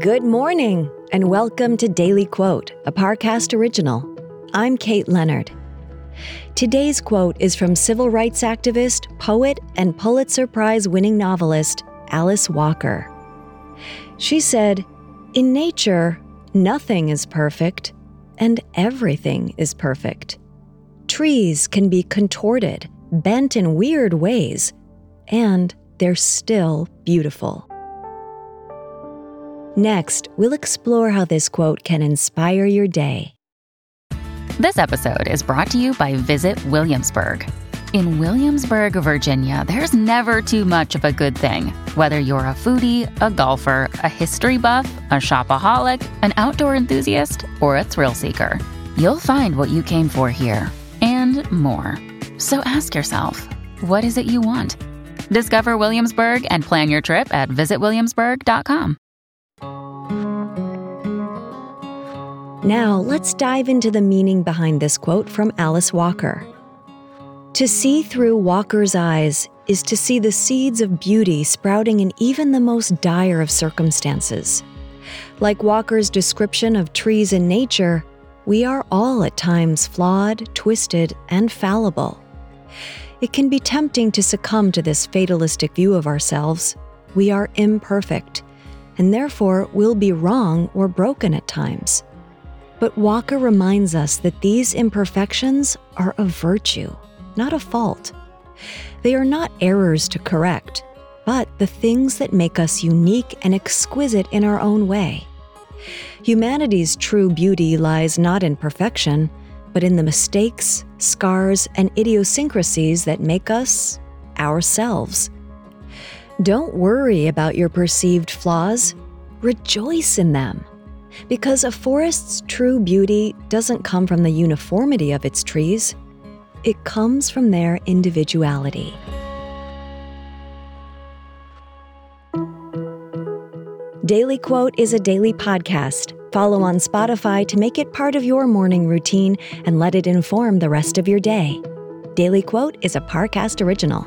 Good morning, and welcome to Daily Quote, a Parcast original. I'm Kate Leonard. Today's quote is from civil rights activist, poet, and Pulitzer Prize winning novelist Alice Walker. She said, In nature, nothing is perfect, and everything is perfect. Trees can be contorted, bent in weird ways, and they're still beautiful. Next, we'll explore how this quote can inspire your day. This episode is brought to you by Visit Williamsburg. In Williamsburg, Virginia, there's never too much of a good thing. Whether you're a foodie, a golfer, a history buff, a shopaholic, an outdoor enthusiast, or a thrill seeker, you'll find what you came for here and more. So ask yourself, what is it you want? Discover Williamsburg and plan your trip at visitwilliamsburg.com. Now, let's dive into the meaning behind this quote from Alice Walker. To see through Walker's eyes is to see the seeds of beauty sprouting in even the most dire of circumstances. Like Walker's description of trees in nature, we are all at times flawed, twisted, and fallible. It can be tempting to succumb to this fatalistic view of ourselves. We are imperfect, and therefore will be wrong or broken at times. But Walker reminds us that these imperfections are a virtue, not a fault. They are not errors to correct, but the things that make us unique and exquisite in our own way. Humanity's true beauty lies not in perfection, but in the mistakes, scars, and idiosyncrasies that make us ourselves. Don't worry about your perceived flaws, rejoice in them. Because a forest's true beauty doesn't come from the uniformity of its trees, it comes from their individuality. Daily Quote is a daily podcast. Follow on Spotify to make it part of your morning routine and let it inform the rest of your day. Daily Quote is a Parcast original.